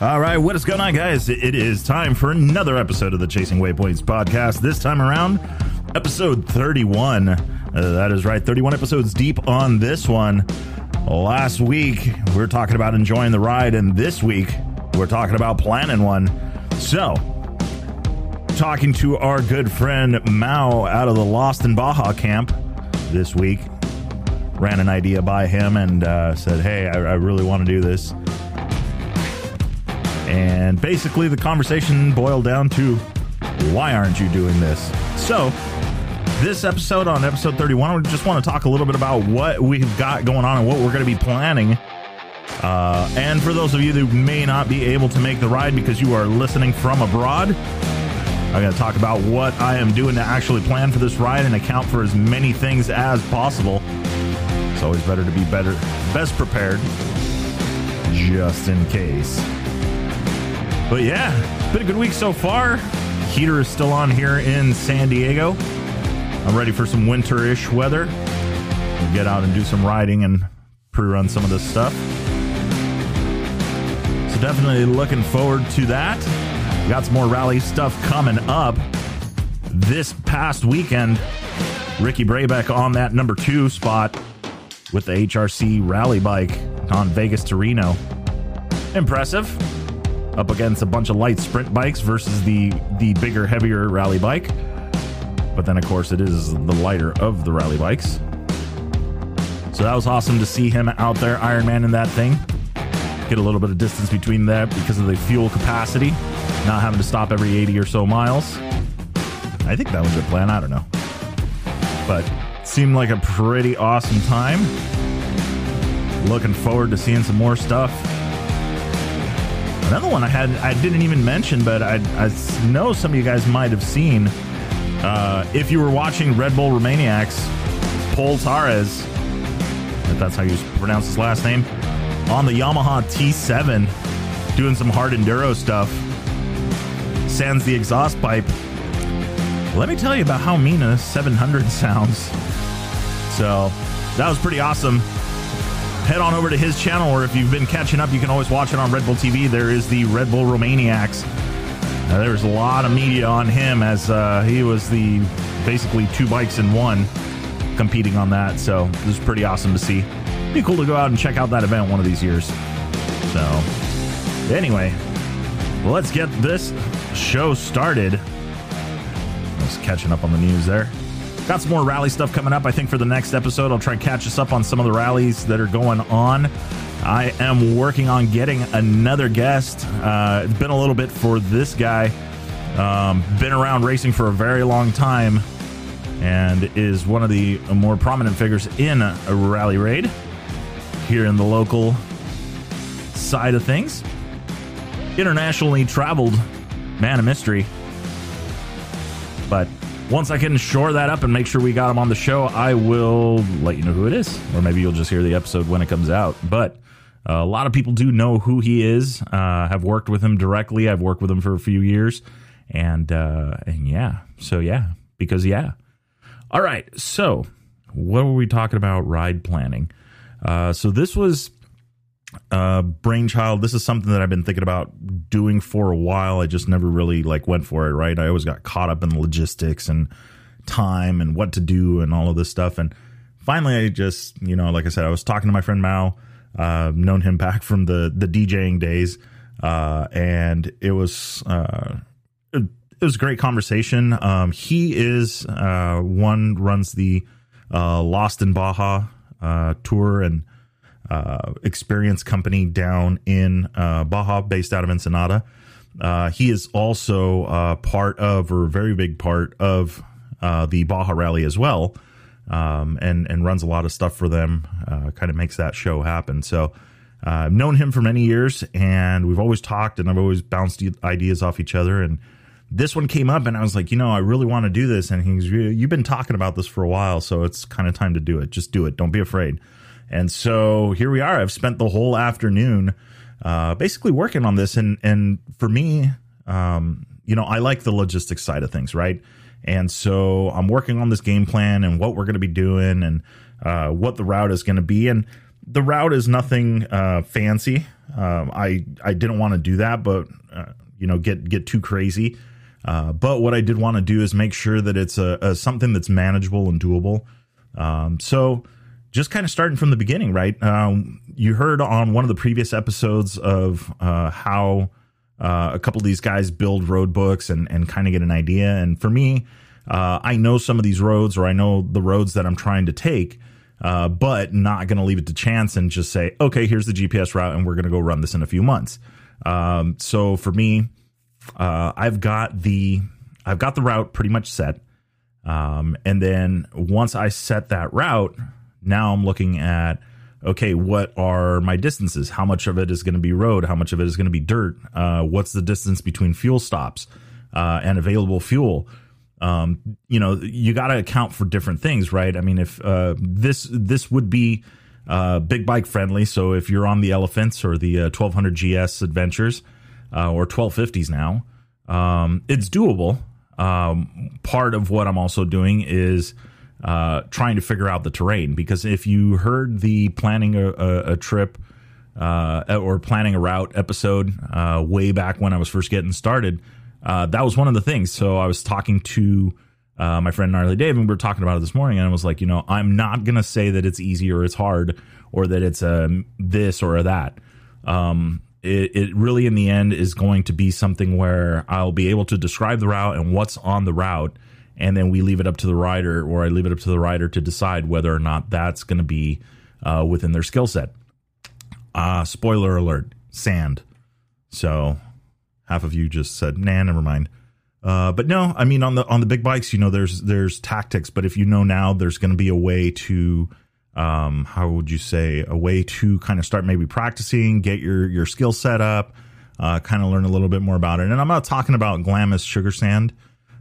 All right, what is going on, guys? It is time for another episode of the Chasing Waypoints podcast. This time around, episode 31. Uh, that is right, 31 episodes deep on this one. Last week, we were talking about enjoying the ride, and this week, we're talking about planning one. So, talking to our good friend Mao out of the Lost in Baja camp this week. Ran an idea by him and uh, said, Hey, I, I really want to do this. And basically, the conversation boiled down to why aren't you doing this? So, this episode on episode 31, we just want to talk a little bit about what we've got going on and what we're going to be planning. Uh, and for those of you that may not be able to make the ride because you are listening from abroad, I'm going to talk about what I am doing to actually plan for this ride and account for as many things as possible. It's always better to be better, best prepared, just in case. But yeah, been a good week so far. Heater is still on here in San Diego. I'm ready for some winter-ish weather. We'll get out and do some riding and pre-run some of this stuff. So definitely looking forward to that. Got some more rally stuff coming up. This past weekend, Ricky Brabec on that number two spot with the HRC rally bike on Vegas to Reno. Impressive up against a bunch of light sprint bikes versus the the bigger, heavier rally bike. But then, of course, it is the lighter of the rally bikes. So that was awesome to see him out there, Ironman in that thing. Get a little bit of distance between that because of the fuel capacity, not having to stop every 80 or so miles. I think that was a plan. I don't know. But seemed like a pretty awesome time. Looking forward to seeing some more stuff. Another one I had I didn't even mention, but I, I know some of you guys might have seen. Uh, if you were watching Red Bull Romaniacs, Pol Tarrés, if that's how you pronounce his last name, on the Yamaha T7, doing some hard enduro stuff, sands the exhaust pipe. Let me tell you about how mean a 700 sounds. So that was pretty awesome head on over to his channel, or if you've been catching up, you can always watch it on Red Bull TV. There is the Red Bull Romaniacs. Now, there's a lot of media on him as uh, he was the basically two bikes in one competing on that. So it was pretty awesome to see. Be cool to go out and check out that event one of these years. So anyway, let's get this show started. Just catching up on the news there. Got some more rally stuff coming up. I think for the next episode, I'll try and catch us up on some of the rallies that are going on. I am working on getting another guest. Uh, it's been a little bit for this guy. Um, been around racing for a very long time and is one of the more prominent figures in a rally raid here in the local side of things. Internationally traveled man of mystery. But once I can shore that up and make sure we got him on the show, I will let you know who it is. Or maybe you'll just hear the episode when it comes out. But uh, a lot of people do know who he is. Uh, have worked with him directly. I've worked with him for a few years. And, uh, and yeah. So, yeah. Because, yeah. All right. So, what were we talking about? Ride planning. Uh, so, this was uh brainchild this is something that i've been thinking about doing for a while. I just never really like went for it right? I always got caught up in logistics and time and what to do and all of this stuff. And finally i just you know like i said i was talking to my friend mao uh known him back from the the djing days. Uh and it was uh it, it was a great conversation. Um he is uh one runs the uh lost in baja uh tour and uh, experience company down in uh, Baja, based out of Ensenada. Uh, he is also uh, part of, or a very big part of, uh, the Baja Rally as well, um, and and runs a lot of stuff for them. Uh, kind of makes that show happen. So I've known him for many years, and we've always talked, and I've always bounced ideas off each other. And this one came up, and I was like, you know, I really want to do this. And he's, you've been talking about this for a while, so it's kind of time to do it. Just do it. Don't be afraid. And so here we are. I've spent the whole afternoon uh, basically working on this. And, and for me, um, you know, I like the logistics side of things, right? And so I'm working on this game plan and what we're going to be doing and uh, what the route is going to be. And the route is nothing uh, fancy. Um, I I didn't want to do that, but uh, you know, get get too crazy. Uh, but what I did want to do is make sure that it's a, a something that's manageable and doable. Um, so just kind of starting from the beginning, right? Um, you heard on one of the previous episodes of uh, how uh, a couple of these guys build road books and, and kind of get an idea. And for me, uh, I know some of these roads or I know the roads that I'm trying to take, uh, but not going to leave it to chance and just say, okay, here's the GPS route and we're going to go run this in a few months. Um, so for me, uh, I've got the I've got the route pretty much set. Um, and then once I set that route, now I'm looking at okay, what are my distances? How much of it is going to be road? How much of it is going to be dirt? Uh, what's the distance between fuel stops uh, and available fuel? Um, you know, you got to account for different things, right? I mean, if uh, this this would be uh, big bike friendly, so if you're on the Elephants or the 1200 uh, GS Adventures uh, or 1250s now, um, it's doable. Um, part of what I'm also doing is uh, trying to figure out the terrain because if you heard the planning a, a, a trip uh, or planning a route episode uh, way back when I was first getting started, uh, that was one of the things. So I was talking to uh, my friend Gnarly Dave, and we were talking about it this morning, and I was like, you know, I'm not gonna say that it's easy or it's hard or that it's um, this or a that. Um, it, it really, in the end, is going to be something where I'll be able to describe the route and what's on the route and then we leave it up to the rider, or I leave it up to the rider to decide whether or not that's going to be uh, within their skill set. Uh, spoiler alert: sand. So half of you just said, "Nah, never mind." Uh, but no, I mean on the on the big bikes, you know, there's there's tactics, but if you know now, there's going to be a way to, um, how would you say, a way to kind of start maybe practicing, get your your skill set up, uh, kind of learn a little bit more about it. And I'm not talking about Glamis sugar sand,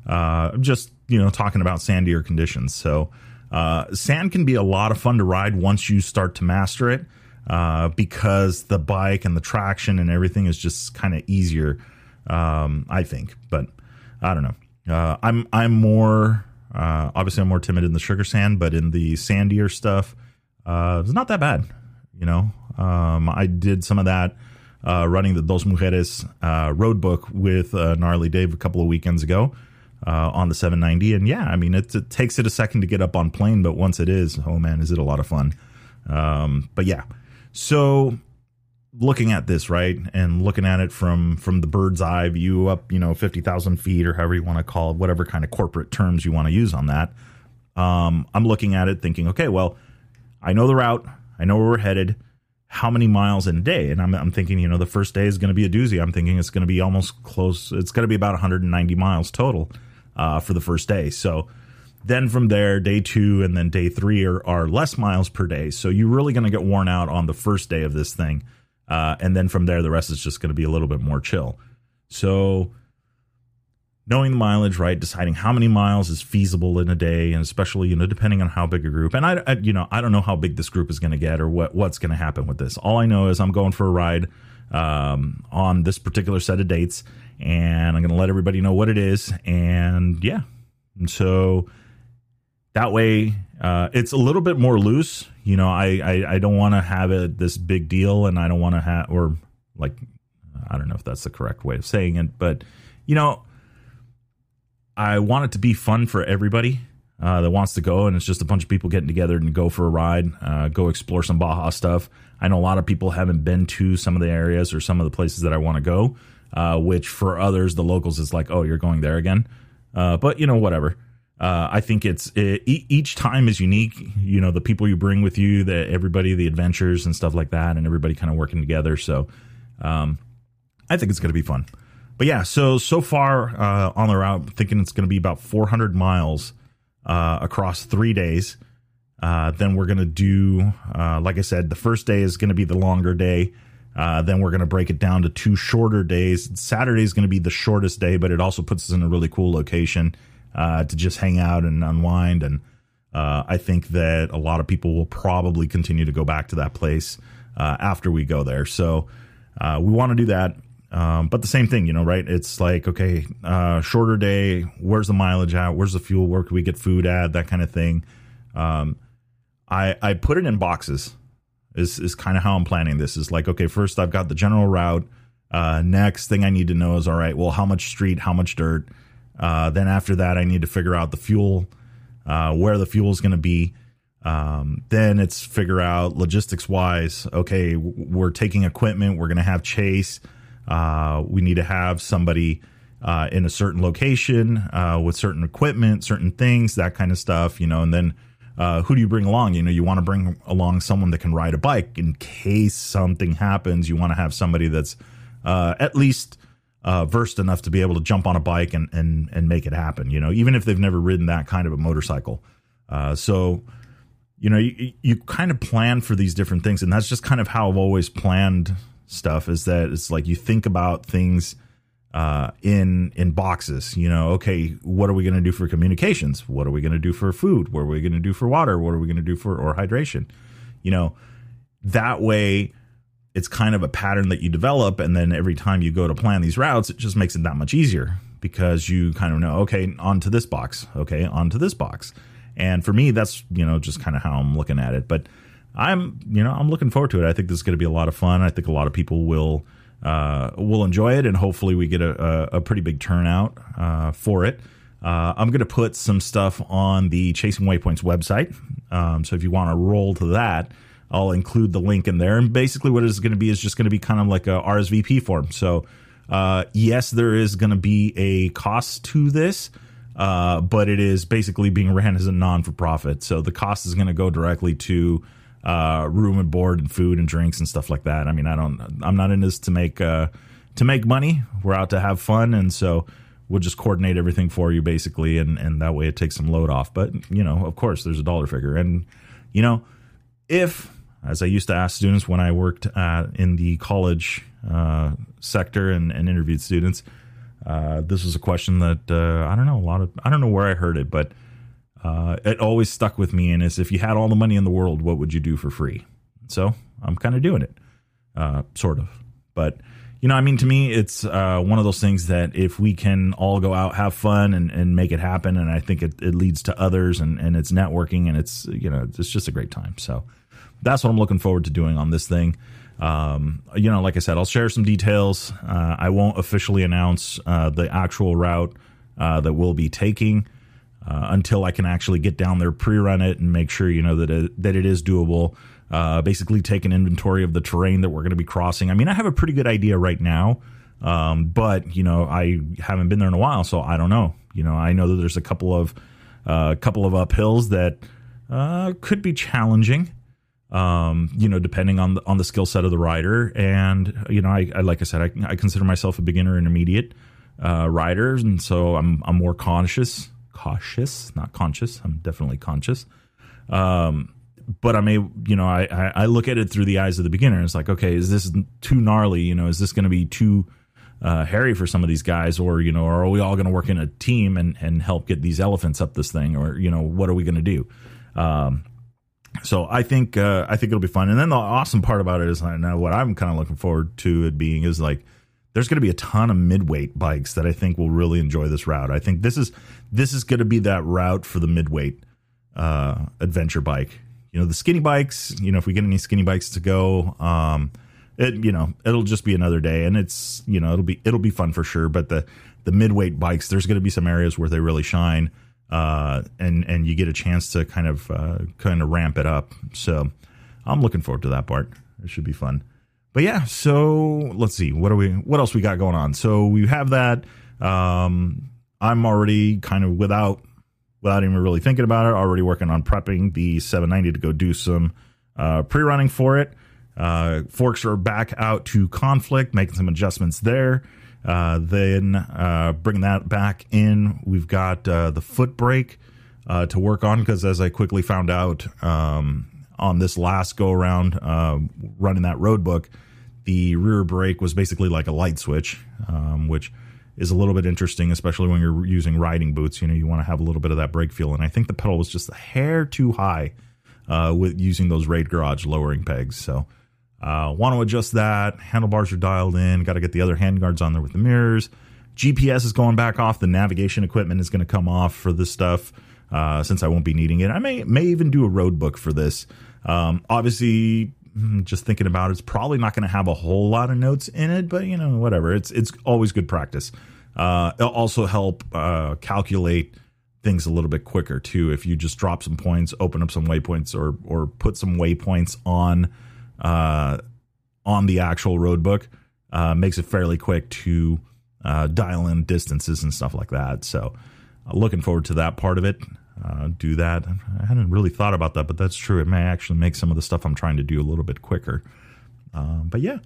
uh, just you know talking about sandier conditions. So uh, sand can be a lot of fun to ride once you start to master it uh, because the bike and the traction and everything is just kind of easier. Um, I think, but I don't know. Uh, I'm I'm more uh, obviously I'm more timid in the sugar sand, but in the sandier stuff, uh, it's not that bad. You know, um, I did some of that. Uh, running the Dos Mujeres road book with Gnarly Dave a couple of weekends ago, uh, on the 790. And yeah, I mean, it, it, takes it a second to get up on plane, but once it is, oh man, is it a lot of fun. Um, but yeah, so looking at this right and looking at it from from the bird's eye view up, you know, fifty thousand feet or however you want to call it, whatever kind of corporate terms you want to use on that. Um, I'm looking at it thinking, okay, well, I know the route, I know where we're headed. How many miles in a day? And I'm, I'm thinking, you know, the first day is going to be a doozy. I'm thinking it's going to be almost close. It's going to be about 190 miles total uh, for the first day. So then from there, day two and then day three are, are less miles per day. So you're really going to get worn out on the first day of this thing. Uh, and then from there, the rest is just going to be a little bit more chill. So knowing the mileage, right? Deciding how many miles is feasible in a day, and especially you know depending on how big a group. And I, I you know, I don't know how big this group is going to get or what what's going to happen with this. All I know is I'm going for a ride um, on this particular set of dates, and I'm going to let everybody know what it is. And yeah, and so that way uh, it's a little bit more loose. You know, I I, I don't want to have it this big deal, and I don't want to have or like I don't know if that's the correct way of saying it, but you know, I want it to be fun for everybody. Uh, that wants to go, and it's just a bunch of people getting together and go for a ride, uh, go explore some Baja stuff. I know a lot of people haven't been to some of the areas or some of the places that I want to go uh, which for others, the locals is like, oh, you're going there again. Uh, but you know, whatever. Uh, I think it's it, each time is unique. You know, the people you bring with you, the everybody, the adventures and stuff like that, and everybody kind of working together. So, um, I think it's going to be fun. But yeah, so so far uh, on the route, I'm thinking it's going to be about 400 miles uh, across three days. Uh, then we're going to do, uh, like I said, the first day is going to be the longer day. Uh, then we're going to break it down to two shorter days. Saturday is going to be the shortest day, but it also puts us in a really cool location uh, to just hang out and unwind. And uh, I think that a lot of people will probably continue to go back to that place uh, after we go there. So uh, we want to do that. Um, but the same thing, you know, right? It's like, okay, uh, shorter day. Where's the mileage at? Where's the fuel? Where can we get food at? That kind of thing. Um, I I put it in boxes Is is kind of how I'm planning this. Is like okay, first I've got the general route. Uh, next thing I need to know is all right. Well, how much street? How much dirt? Uh, then after that, I need to figure out the fuel, uh, where the fuel is going to be. Um, then it's figure out logistics wise. Okay, we're taking equipment. We're going to have chase. Uh, we need to have somebody uh, in a certain location uh, with certain equipment, certain things, that kind of stuff. You know, and then uh, who do you bring along? You know, you want to bring along someone that can ride a bike in case something happens. You want to have somebody that's uh, at least uh, versed enough to be able to jump on a bike and and and make it happen. You know, even if they've never ridden that kind of a motorcycle. Uh, so, you know, you, you kind of plan for these different things, and that's just kind of how I've always planned stuff. Is that it's like you think about things uh, in in boxes. You know, okay, what are we going to do for communications? What are we going to do for food? What are we going to do for water? What are we going to do for or hydration? You know, that way it's kind of a pattern that you develop, and then every time you go to plan these routes, it just makes it that much easier because you kind of know, okay, onto this box, okay, onto this box. And for me, that's you know just kind of how I'm looking at it. But I'm you know I'm looking forward to it. I think this is going to be a lot of fun. I think a lot of people will uh, will enjoy it, and hopefully we get a, a, a pretty big turnout uh, for it. Uh, I'm going to put some stuff on the Chasing Waypoints website. Um, so if you want to roll to that, I'll include the link in there. And basically, what it's going to be is just going to be kind of like a RSVP form. So, uh, yes, there is going to be a cost to this, uh, but it is basically being ran as a non for profit. So the cost is going to go directly to uh, room and board and food and drinks and stuff like that. I mean, I don't, I'm not in this to make uh, to make money. We're out to have fun, and so we'll just coordinate everything for you basically, and and that way it takes some load off. But you know, of course, there's a dollar figure, and you know, if as I used to ask students when I worked in the college uh, sector and, and, interviewed students. Uh, this was a question that uh, I don't know a lot of I don't know where I heard it, but uh, it always stuck with me. And is if you had all the money in the world, what would you do for free? So I'm kind of doing it, uh, sort of. But you know, I mean, to me, it's uh, one of those things that if we can all go out, have fun, and, and make it happen, and I think it, it leads to others, and, and it's networking, and it's you know, it's just a great time. So that's what I'm looking forward to doing on this thing. Um, you know, like I said, I'll share some details. Uh, I won't officially announce uh, the actual route uh, that we'll be taking uh, until I can actually get down there, pre-run it, and make sure you know that it, that it is doable. Uh, basically, take an inventory of the terrain that we're going to be crossing. I mean, I have a pretty good idea right now, um, but you know, I haven't been there in a while, so I don't know. You know, I know that there's a couple of uh, couple of uphills that could be challenging um, you know, depending on the, on the skill set of the rider. And, you know, I, I like I said, I, I, consider myself a beginner intermediate uh, rider. And so I'm, I'm more conscious, cautious, not conscious. I'm definitely conscious. Um, but I may, you know, I, I look at it through the eyes of the beginner. It's like, okay, is this too gnarly? You know, is this going to be too uh, hairy for some of these guys? Or, you know, are we all going to work in a team and, and help get these elephants up this thing? Or, you know, what are we going to do? Um, so I think uh, I think it'll be fun. And then the awesome part about it is now what I'm kind of looking forward to it being is like there's going to be a ton of midweight bikes that I think will really enjoy this route. I think this is this is going to be that route for the midweight uh, adventure bike. You know, the skinny bikes. You know, if we get any skinny bikes to go, um, it you know it'll just be another day, and it's you know it'll be it'll be fun for sure. But the the midweight bikes, there's going to be some areas where they really shine uh, and and you get a chance to kind of uh, kind of ramp it up. So I'm looking forward to that part. It should be fun. But yeah, so let's see what are we what else we got going on. So we have that. Um, I'm already kind of without without even really thinking about it. Already working on prepping the 790 to go do some uh, pre-running for it. Uh, forks are back out to conflict, making some adjustments there. Uh, then uh, bring that back in. We've got uh, the foot brake uh, to work on because, as I quickly found out um, on this last go around uh, running that road book, the rear brake was basically like a light switch, um, which is a little bit interesting, especially when you're using riding boots. You know, you want to have a little bit of that brake feel. And I think the pedal was just a hair too high uh, with using those Rade Garage lowering pegs. So uh, want to adjust that. Handlebars are dialed in. Got to get the other handguards on there with the mirrors. GPS is going back off. The navigation equipment is going to come off for this stuff uh, since I won't be needing it. I may may even do a road book for this. Um, obviously, just thinking about it, it's probably not going to have a whole lot of notes in it, but you know, whatever. It's it's always good practice. Uh, it'll also help uh, calculate things a little bit quicker too. If you just drop some points, open up some waypoints, or or put some waypoints on uh, on the actual road book, uh, makes it fairly quick to uh, dial in distances and stuff like that. So, uh, looking forward to that part of it. Uh, do that. I hadn't really thought about that, but that's true. It may actually make some of the stuff I'm trying to do a little bit quicker. Uh, but yeah,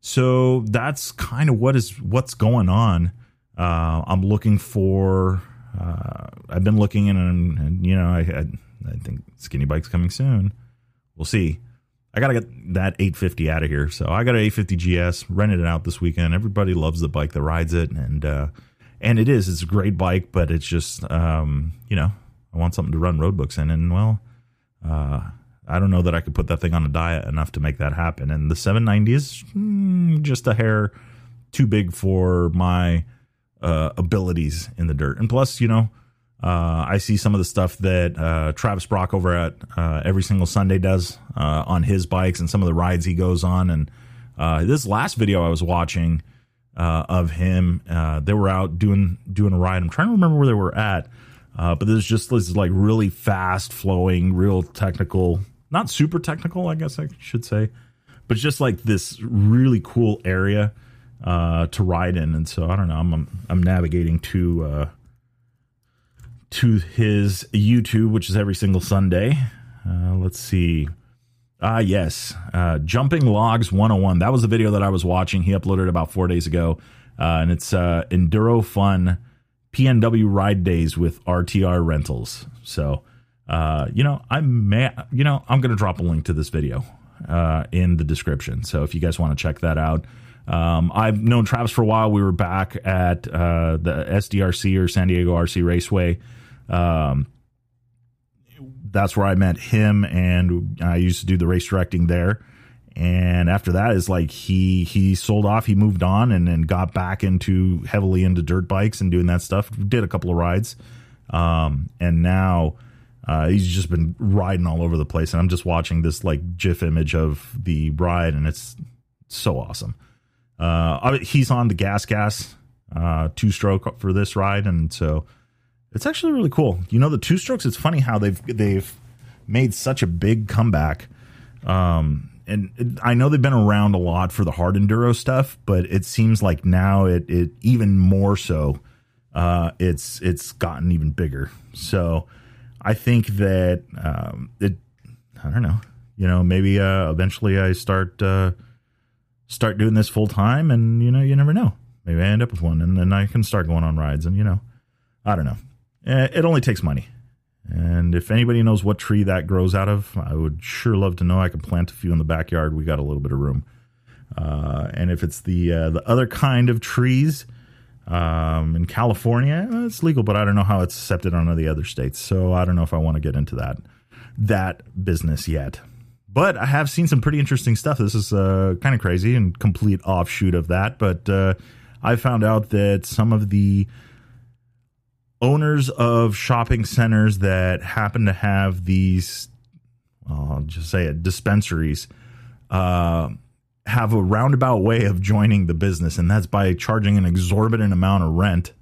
so that's kind of what is what's going on. Uh, I'm looking for. Uh, I've been looking in, and, and you know, I, I, I think skinny bike's coming soon. We'll see. I gotta get that 850 out of here. So I got an 850 GS, rented it out this weekend. Everybody loves the bike that rides it, and uh, and it is. It's a great bike, but it's just um, you know I want something to run road books in, and well, uh, I don't know that I could put that thing on a diet enough to make that happen. And the 790 is mm, just a hair too big for my uh, abilities in the dirt. And plus, you know, uh, I see some of the stuff that uh, Travis Brock over at uh, Every Single Sunday does uh, on his bikes and some of the rides he goes on. And uh, this last video I was watching uh, of him, they were out doing doing a ride. I'm trying to remember where they were at, but there's just this like really fast flowing, real technical, not super technical, I guess I should say, but just like this really cool area to ride in. And so I don't know, I'm I'm navigating to to his YouTube, which is every single Sunday. Uh, let's see. Ah, yes. Uh, Jumping Logs 101. That was the video that I was watching. He uploaded about four days ago. Uh, and it's uh, Enduro Fun PNW Ride Days with RTR Rentals. So, uh, you know, I may, you know, I'm going to drop a link to this video uh, in the description. So if you guys want to check that out, um, I've known Travis for a while. We were back at uh, the SDRC or San Diego RC Raceway um, that's where I met him, and I used to do the race directing there. And after that is like he he sold off, he moved on, and then got back into heavily into dirt bikes and doing that stuff. Did a couple of rides, um, and now uh, he's just been riding all over the place. And I'm just watching this like GIF image of the ride, and it's so awesome. Uh, he's on the GasGas uh, two stroke for this ride, and so it's actually really cool. You know, the two strokes. It's funny how they've they've made such a big comeback. Um, and I know they've been around a lot for the hard enduro stuff, but it seems like now it it even more so. Uh, it's it's gotten even bigger. So I think that um, it. I don't know. You know, maybe uh, eventually I start uh, start doing this full time, and you know, you never know. Maybe I end up with one, and then I can start going on rides, and you know, I don't know. Eh, it only takes money. And if anybody knows what tree that grows out of, I would sure love to know. I could plant a few in the backyard. We got a little bit of room. Uh, and if it's the uh, the other kind of trees um, in California, uh, it's legal, but I don't know how it's accepted on the other states. So I don't know if I want to get into that that business yet. But I have seen some pretty interesting stuff. This is uh, kind of crazy and complete offshoot of that. But uh, I found out that some of the owners of shopping centers that happen to have these, I'll just say it, dispensaries, uh, have a roundabout way of joining the business, and that's by charging an exorbitant amount of rent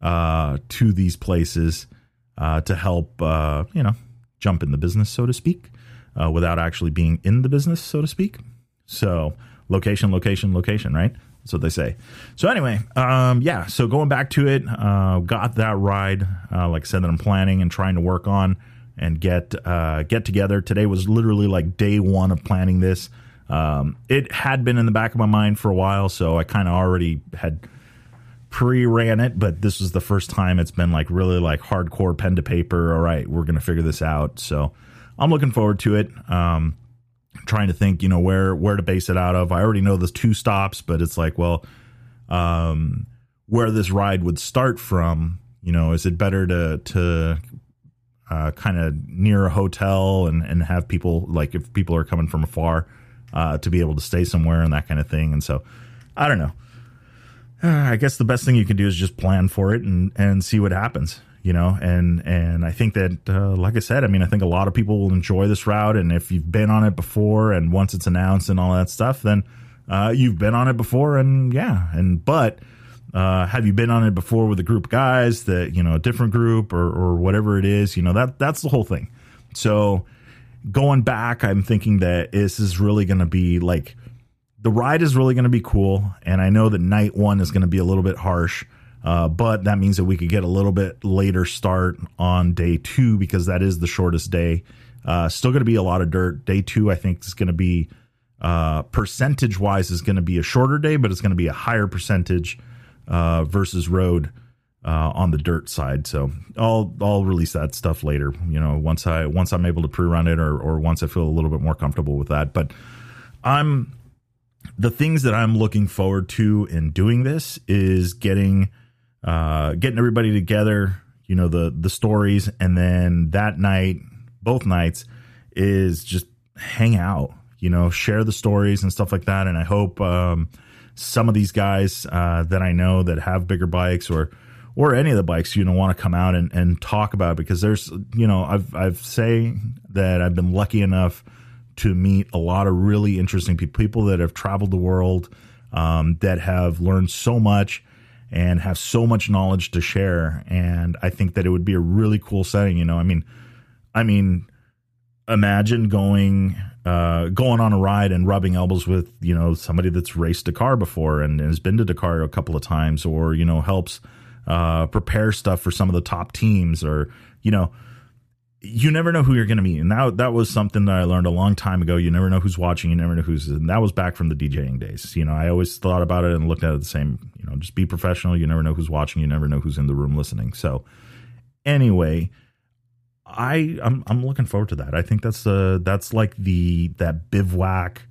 uh, to these places uh, to help, uh, you know, jump in the business, so to speak, uh, without actually being in the business, so to speak. So, location, location, location, right? What they say. So anyway, um, yeah. So going back to it, uh, got that ride. Uh, like I said, that I'm planning and trying to work on and get uh, get together. Today was literally like day one of planning this. Um, it had been in the back of my mind for a while, so I kind of already had pre-ran it. But this was the first time it's been like really like hardcore pen to paper. All right, we're gonna figure this out. So I'm looking forward to it. Um, trying to think, you know, where where to base it out of. I already know the two stops, but it's like, well, um, where this ride would start from. You know, is it better to to uh, kind of near a hotel and and have people like if people are coming from afar uh, to be able to stay somewhere and that kind of thing. And so, I don't know. Uh, I guess the best thing you can do is just plan for it and and see what happens. You know, and and I think that, uh, like I said, I mean, I think a lot of people will enjoy this route, and if you've been on it before, and once it's announced and all that stuff, then uh, you've been on it before, and yeah, and but uh, have you been on it before with a group of guys that you know a different group or or whatever it is? You know that that's the whole thing. So going back, I'm thinking that this is really going to be like the ride is really going to be cool, and I know that night one is going to be a little bit harsh. Uh, but that means that we could get a little bit later start on day two because that is the shortest day. Uh, still going to be a lot of dirt. Day two, I think, is going to be uh, percentage wise is going to be a shorter day, but it's going to be a higher percentage uh, versus road uh, on the dirt side. So I'll I'll release that stuff later. You know, once I once I'm able to pre-run it or or once I feel a little bit more comfortable with that. But I'm the things that I'm looking forward to in doing this is getting uh, getting everybody together. You know the the stories, and then that night, both nights, is just hang out. You know, share the stories and stuff like that. And I hope. Um, some of these guys uh, that I know that have bigger bikes or or any of the bikes you know want to come out and, and talk about because there's you know I've I've say that I've been lucky enough to meet a lot of really interesting people people that have traveled the world um, that have learned so much and have so much knowledge to share. And I think that it would be a really cool setting you know? I mean I mean imagine going uh, going on a ride and rubbing elbows with you know somebody that's raced Dakar before and has been to Dakar a couple of times, or you know helps uh, prepare stuff for some of the top teams, or you know you never know who you're going to meet, and that that was something that I learned a long time ago. You never know who's watching, you never know who's, and that was back from the DJing days. You know, I always thought about it and looked at it the same. You know, just be professional. You never know who's watching. You never know who's in the room listening. So, anyway, I I'm I'm looking forward to that. I think that's uh that's like the that bivouac,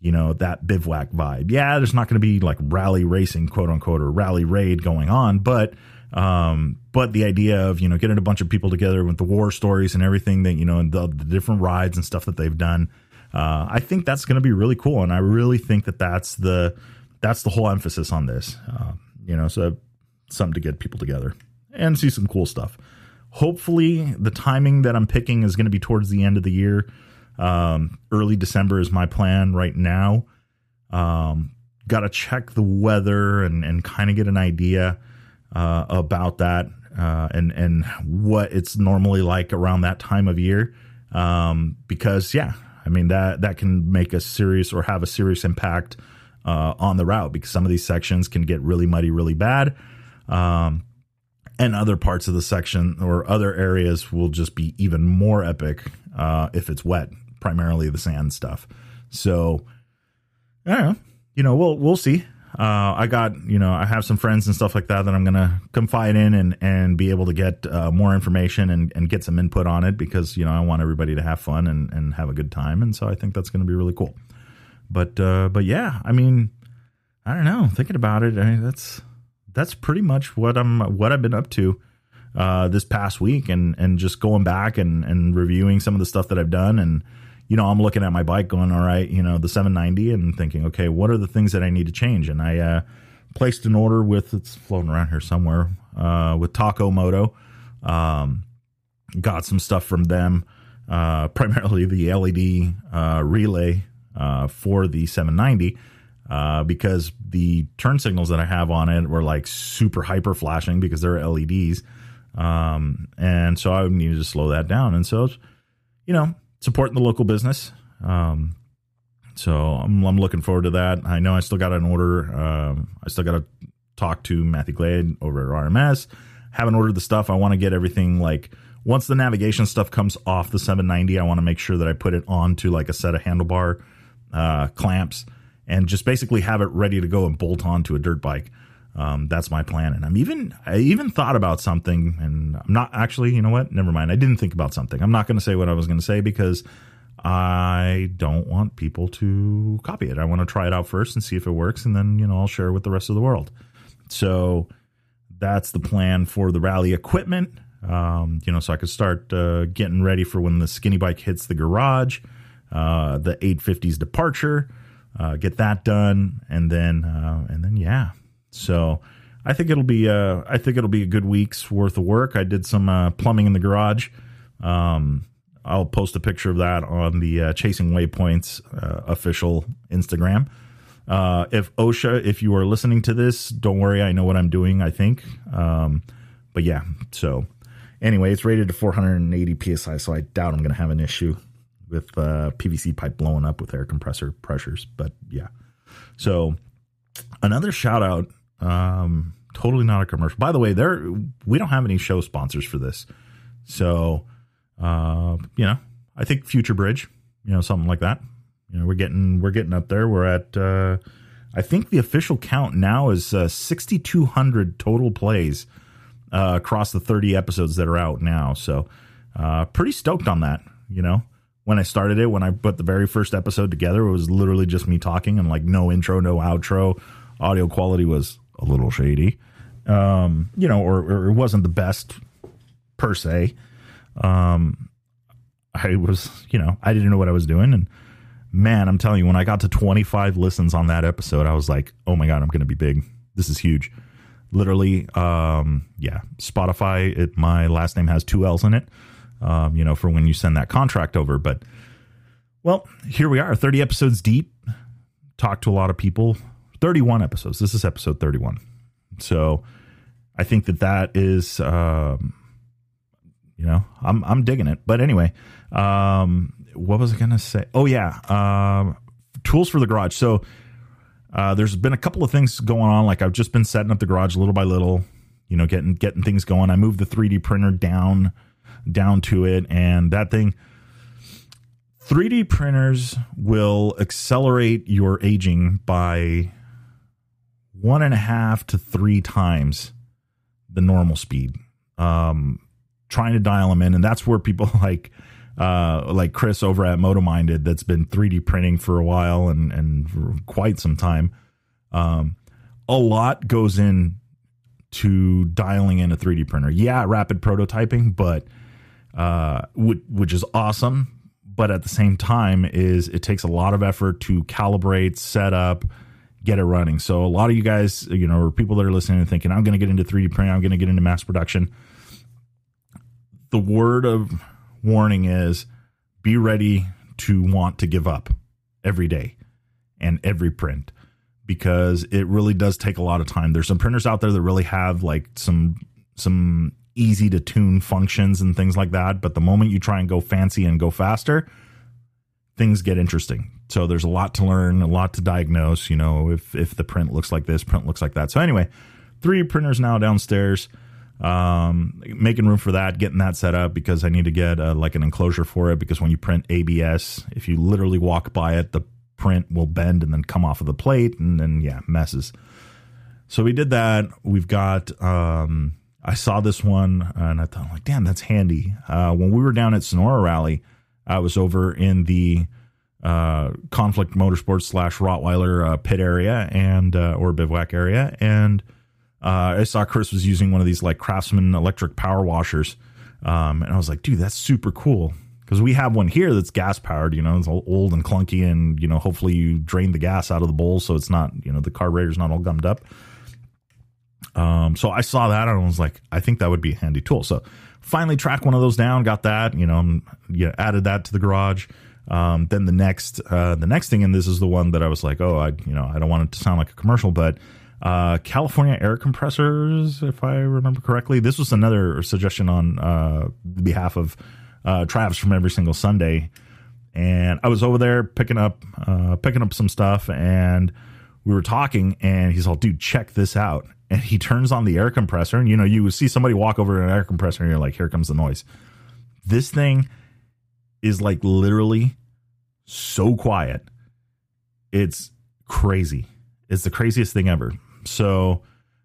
you know, that bivouac vibe. Yeah, there's not going to be like rally racing, quote unquote, or rally raid going on, but um but the idea of you know getting a bunch of people together with the war stories and everything that you know and the, the different rides and stuff that they've done uh i think that's going to be really cool and i really think that that's the that's the whole emphasis on this uh, you know so something to get people together and see some cool stuff hopefully the timing that I'm picking is going to be towards the end of the year. Um, early December is my plan right now. Um, Got to check the weather and, and kind of get an idea uh, about that uh, and and what it's normally like around that time of year. Um, because yeah, I mean that that can make a serious or have a serious impact uh, on the route because some of these sections can get really muddy really bad. Um, and other parts of the section or other areas will just be even more epic uh, if it's wet, primarily the sand stuff. So, I don't know. You know, we'll we'll see. Uh, I got you know I have some friends and stuff like that that I'm gonna confide in and and be able to get uh, more information and and get some input on it because you know I want everybody to have fun and and have a good time and so I think that's gonna be really cool. But uh, but yeah, I mean, I don't know. Thinking about it, I mean that's that's pretty much what I'm what I've been up to uh, this past week, and and just going back and and reviewing some of the stuff that I've done, and you know I'm looking at my bike, going, all right, you know the 790, and thinking, okay, what are the things that I need to change? And I uh, placed an order with it's floating around here somewhere uh, with Taco Moto. Um, got some stuff from them, uh, primarily the LED uh, relay uh, for the 790 uh, because the turn signals that I have on it were like super hyper flashing because they're LEDs. Um, and so I needed to slow that down. And so, you know, supporting the local business. Um, so I'm, I'm looking forward to that. I know I still got an order. Um, I still got to talk to Matthew Glade over at RMS. Haven't ordered the stuff. I want to get everything like once the navigation stuff comes off the 790, I want to make sure that I put it onto like a set of handlebar uh, clamps and just basically have it ready to go and bolt onto a dirt bike. Um, that's my plan. And I'm even, I even thought about something and I'm not actually, you know what? Never mind. I didn't think about something. I'm not going to say what I was going to say because I don't want people to copy it. I want to try it out first and see if it works. And then, you know, I'll share it with the rest of the world. So that's the plan for the rally equipment. Um, you know, so I could start uh, getting ready for when the skinny bike hits the garage, uh, the 850's departure uh, get that done, and then uh, and then yeah. So I think it'll be uh, I think it'll be a good week's worth of work. I did some uh, plumbing in the garage. Um, I'll post a picture of that on the uh, Chasing Waypoints uh, official Instagram. Uh, if OSHA, if you are listening to this, don't worry. I know what I'm doing. I think. Um, but yeah. So anyway, it's rated to 480 psi, so I doubt I'm going to have an issue with uh, PVC pipe blowing up with air compressor pressures. But yeah. So another shout out. Um, totally not a commercial. By the way, there we don't have any show sponsors for this. So uh, you know, I think Future Bridge, you know, something like that. You know, we're getting we're getting up there. We're at uh, I think the official count now is uh, 6200 total plays uh, across the 30 episodes that are out now. So, uh, pretty stoked on that, you know. When I started it, when I put the very first episode together, it was literally just me talking and like no intro, no outro. Audio quality was a little shady. Um, you know, or, or it wasn't the best per se um, I was, you know, I didn't know what I was doing. And man, I'm telling you, when I got to 25 listens on that episode, I was like, oh my God, I'm going to be big. This is huge. Literally, um, yeah, Spotify, it, my last name has two L's in it, um, you know, for when you send that contract over. But, well, here we are, 30 episodes deep. Talked to a lot of people. 31 episodes. This is episode 31. So I think that that is, um, you know, I'm I'm digging it. But anyway, um, what was I gonna say? Oh yeah, um, tools for the garage. So uh, there's been a couple of things going on. Like I've just been setting up the garage little by little, you know, getting getting things going. I moved the 3D printer down down to it, and that thing. 3D printers will accelerate your aging by one and a half to three times the normal speed. Um, trying to dial them in, and that's where people like uh, like Chris over at MotoMinded that's been 3D printing for a while and and quite some time. Um, a lot goes in to dialing in a 3D printer. Yeah, rapid prototyping, but uh, which is awesome. But at the same time, is it takes a lot of effort to calibrate, set up, get it running. So a lot of you guys, you know, or people that are listening and thinking, I'm going to get into 3D printing, I'm going to get into mass production the word of warning is be ready to want to give up every day and every print because it really does take a lot of time. There's some printers out there that really have like some some easy to tune functions and things like that, but the moment you try and go fancy and go faster, things get interesting. So there's a lot to learn, a lot to diagnose, you know, if if the print looks like this, print looks like that. So anyway, three printers now downstairs um, making room for that, getting that set up because I need to get uh, like an enclosure for it because when you print ABS, if you literally walk by it, the print will bend and then come off of the plate and then yeah, messes. So we did that. We've got um, I saw this one and I thought like, damn, that's handy. Uh, when we were down at Sonora Rally, I was over in the uh, conflict motorsports slash Rottweiler uh, pit area and uh, or bivouac area and uh, I saw Chris was using one of these like Craftsman electric power washers, um, and I was like, dude, that's super cool because we have one here that's gas powered. You know, it's old and clunky, and you know, hopefully you drain the gas out of the bowl so it's not, you know, the carburetor's not all gummed up. Um, so I saw that and I was like, I think that would be a handy tool. So finally tracked one of those down, got that, you know, know added that to the garage. Um, then the next, uh, the next thing, and this is the one that I was like, oh, I, you know, I don't want it to sound like a commercial, but uh, California air compressors, if I remember correctly. This was another suggestion on uh, behalf of uh, Travis from every single Sunday, and I was over there picking up uh, picking up some stuff, and we were talking, and he's all, "Dude, check this out." And he turns on the air compressor, and you know, you see somebody walk over an air compressor, and you're like, "Here comes the noise." This thing is like literally so quiet. It's crazy. It's the craziest thing ever. So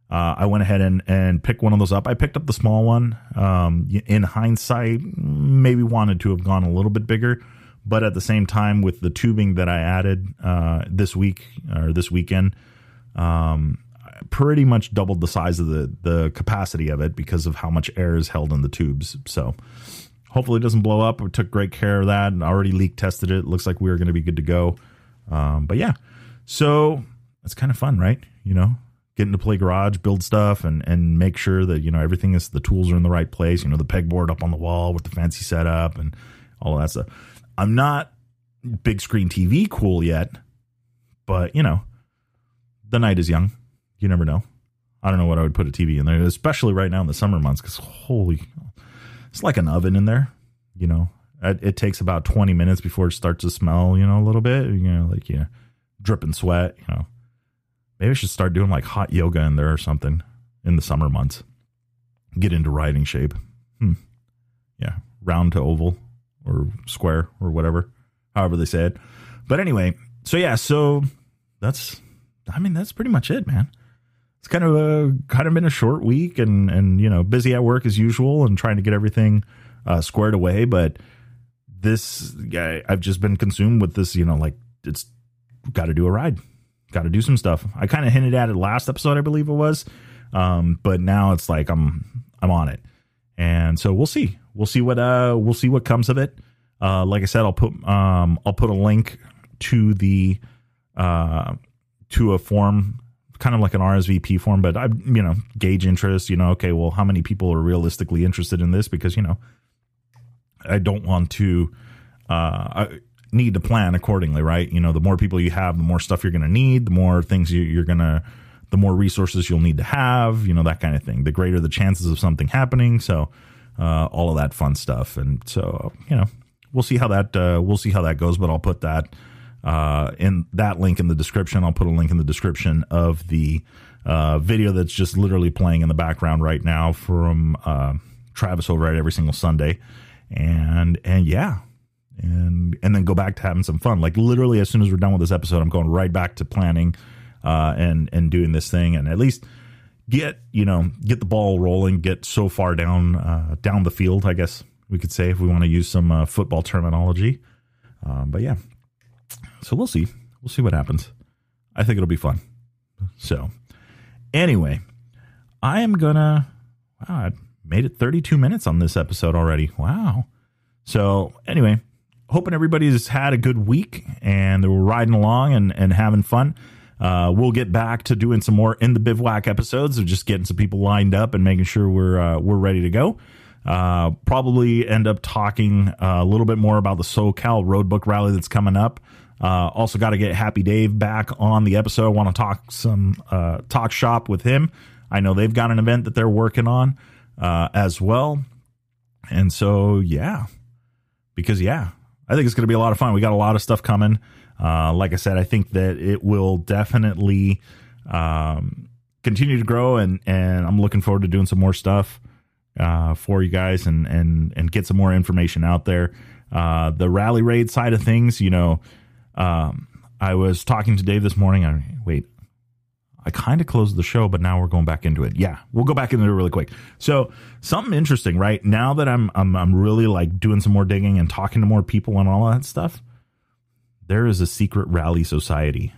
uh, I went ahead and, and picked one of those up. I picked up the small one. Um, in hindsight, maybe wanted to have gone a little bit bigger, but at the same time, with the tubing that I added uh, this week or this weekend, um, pretty much doubled the size of the the capacity of it because of how much air is held in the tubes. So hopefully it doesn't blow up. We took great care of that and already leak tested it. Looks like we are going to be good to go. Um, but yeah, so it's kind of fun, right? You know, getting to play garage, build stuff, and and make sure that you know everything is the tools are in the right place. You know the pegboard up on the wall with the fancy setup and all that stuff. I'm not big screen TV cool yet, but you know the night is young. You never know. I don't know what I would put a TV in there, especially right now in the summer months, because holy, it's like an oven in there. You know, it, it, takes about 20 minutes before it starts to smell, you know, a little bit, you know, like, you know, dripping sweat, you know. Maybe I should start doing like hot yoga in there or something in the summer months. Get into riding shape. Hmm. Yeah. Round to oval or square or whatever, however they say it. But anyway, so yeah, so that's, I mean, that's pretty much it, man it's kind of a kind of been a short week and and you know busy at work as usual and trying to get everything uh, squared away. But this guy, I've just been consumed with this. You know, like it's got to do a ride, got to do some stuff. I kind of hinted at it last episode, I believe it was, um, but now it's like I'm I'm on it, and so we'll see. We'll see what uh we'll see what comes of it. Uh, like I said, I'll put um I'll put a link to the uh to a form kind of like an RSVP form, but I, you know, gauge interest, you know, okay, well, how many people are realistically interested in this? Because, you know, I don't want to, uh, I need to plan accordingly, right? You know, the more people you have, the more stuff you're going to need, the more things you, you're going to, the more resources you'll need to have, you know, that kind of thing. The greater the chances of something happening. So, uh, all of that fun stuff. And so, you know, we'll see how that, uh, we'll see how that goes, but I'll put that, uh, in that link in the description. I'll put a link in the description of the uh, video that's just literally playing in the background right now from uh, Travis Override every single Sunday, and and yeah, and and then go back to having some fun. Like literally, as soon as we're done with this episode, I'm going right back to planning uh, and and doing this thing, and at least get you know get the ball rolling, get so far down uh, down the field, I guess we could say if we want to use some uh, football terminology. Um, but yeah, so we'll see. We'll see what happens. I think it'll be fun. So, anyway, I am gonna. Wow, I made it 32 minutes on this episode already. Wow. So, anyway, hoping everybody's had a good week and they were riding along and, and having fun. Uh, we'll get back to doing some more in the bivouac episodes of just getting some people lined up and making sure we're uh, we're ready to go. Uh, probably end up talking uh, a little bit more about the SoCal Roadbook Rally that's coming up. Uh, also, got to get Happy Dave back on the episode. Want to talk some uh, talk shop with him. I know they've got an event that they're working on uh, as well, and so yeah, because yeah, I think it's going to be a lot of fun. We got a lot of stuff coming. Uh, like I said, I think that it will definitely um, continue to grow, and and I'm looking forward to doing some more stuff uh, for you guys and and and get some more information out there. Uh, the rally raid side of things, you know um, I was talking to Dave this morning. I wait, I kind of closed the show, but now we're going back into it. Yeah, we'll go back into it really quick. So something interesting, right? Now that I'm I'm I'm really like doing some more digging and talking to more people and all that stuff, there is a secret rally society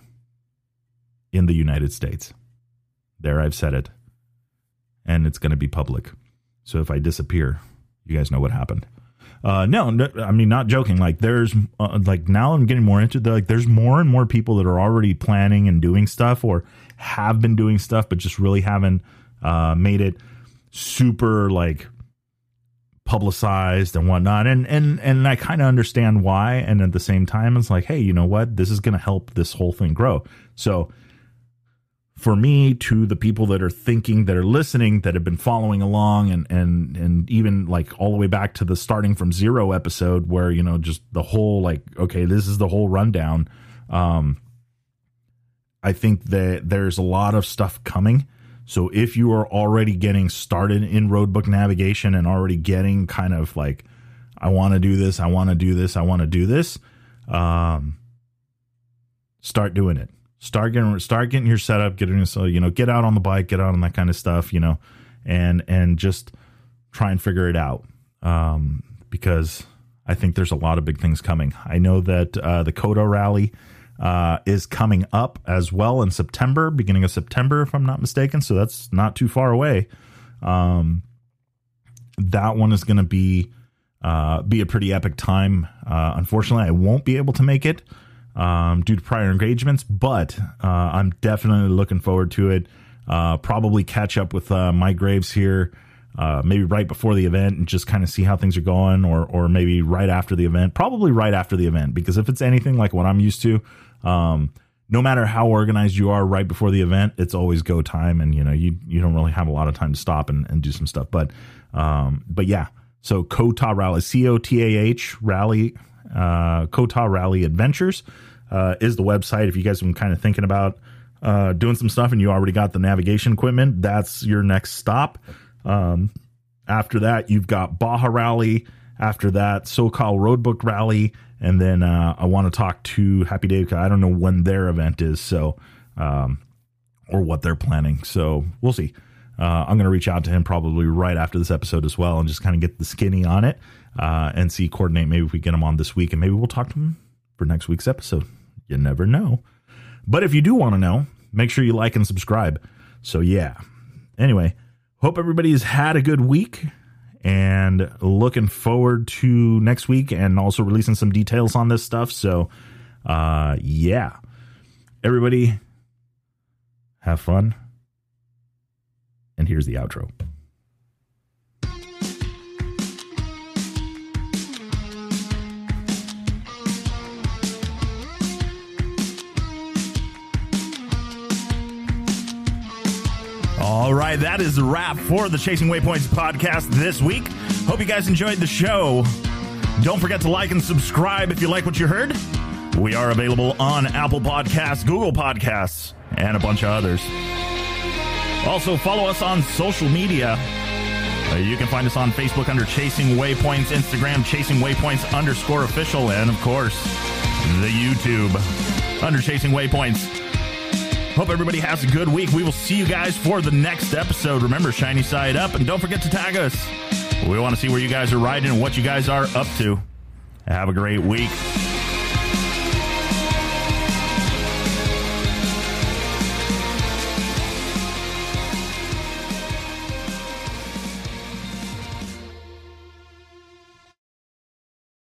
in the United States. There, I've said it, and it's going to be public. So if I disappear, you guys know what happened. Uh, no, no, I mean not joking. Like there's uh, like now I'm getting more into the like there's more and more people that are already planning and doing stuff or have been doing stuff, but just really haven't uh, made it super like publicized and whatnot. And and and I kind of understand why. And at the same time, it's like, hey, you know what? This is going to help this whole thing grow. So for me to the people that are thinking that are listening that have been following along and and and even like all the way back to the starting from zero episode where you know just the whole like okay this is the whole rundown. Um i think that there's a lot of stuff coming. So if you are already getting started in roadbook navigation and already getting kind of like i want to do this i want to do this i want to do this um start doing it start getting start getting your setup, getting so you know, get out on the bike, get out on that kind of stuff, you know, and and just try and figure it out. Um, because I think there's a lot of big things coming. I know that uh, the Cotah rally uh, is coming up as well in September, beginning of September, if I'm not mistaken. So that's not too far away. Um, that one is going to be uh, be a pretty epic time. Uh, unfortunately, I won't be able to make it um, due to prior engagements, but uh, I'm definitely looking forward to it. Uh, probably catch up with uh, Mike Graves here, uh, maybe right before the event, and just kind of see how things are going, or or maybe right after the event. Probably right after the event, because if it's anything like what I'm used to, um, no matter how organized you are right before the event, it's always go time, and you know you you don't really have a lot of time to stop and, and do some stuff. But um, but yeah, so Cotah Rally, C O T A H Rally, uh, Cotah Rally Adventures uh, is the website. If you guys have been kind of thinking about uh, doing some stuff and you already got the navigation equipment, that's your next stop. Um, after that, you've got Baja Rally. After that, SoCal Roadbook Rally. And then uh, I want to talk to Happy Dave. I don't know when their event is, so um, or what they're planning. So we'll see. Uh, I'm going to reach out to him probably right after this episode as well and just kind of get the skinny on it uh, and see, coordinate. Maybe if we get him on this week and maybe we'll talk to him for next week's episode. You never know. But if you do want to know, make sure you like and subscribe. So, yeah. Anyway, hope everybody's had a good week and looking forward to next week and also releasing some details on this stuff. So, uh, yeah. Everybody, have fun. And here's the outro. All right, that is the wrap for the Chasing Waypoints podcast this week. Hope you guys enjoyed the show. Don't forget to like and subscribe if you like what you heard. We are available on Apple Podcasts, Google Podcasts, and a bunch of others. Also, follow us on social media. Uh, you can find us on Facebook under Chasing Waypoints, Instagram Chasing Waypoints underscore official, and of course, the YouTube under Chasing Waypoints. Hope everybody has a good week. We will see you guys for the next episode. Remember, shiny side up, and don't forget to tag us. We want to see where you guys are riding and what you guys are up to. Have a great week.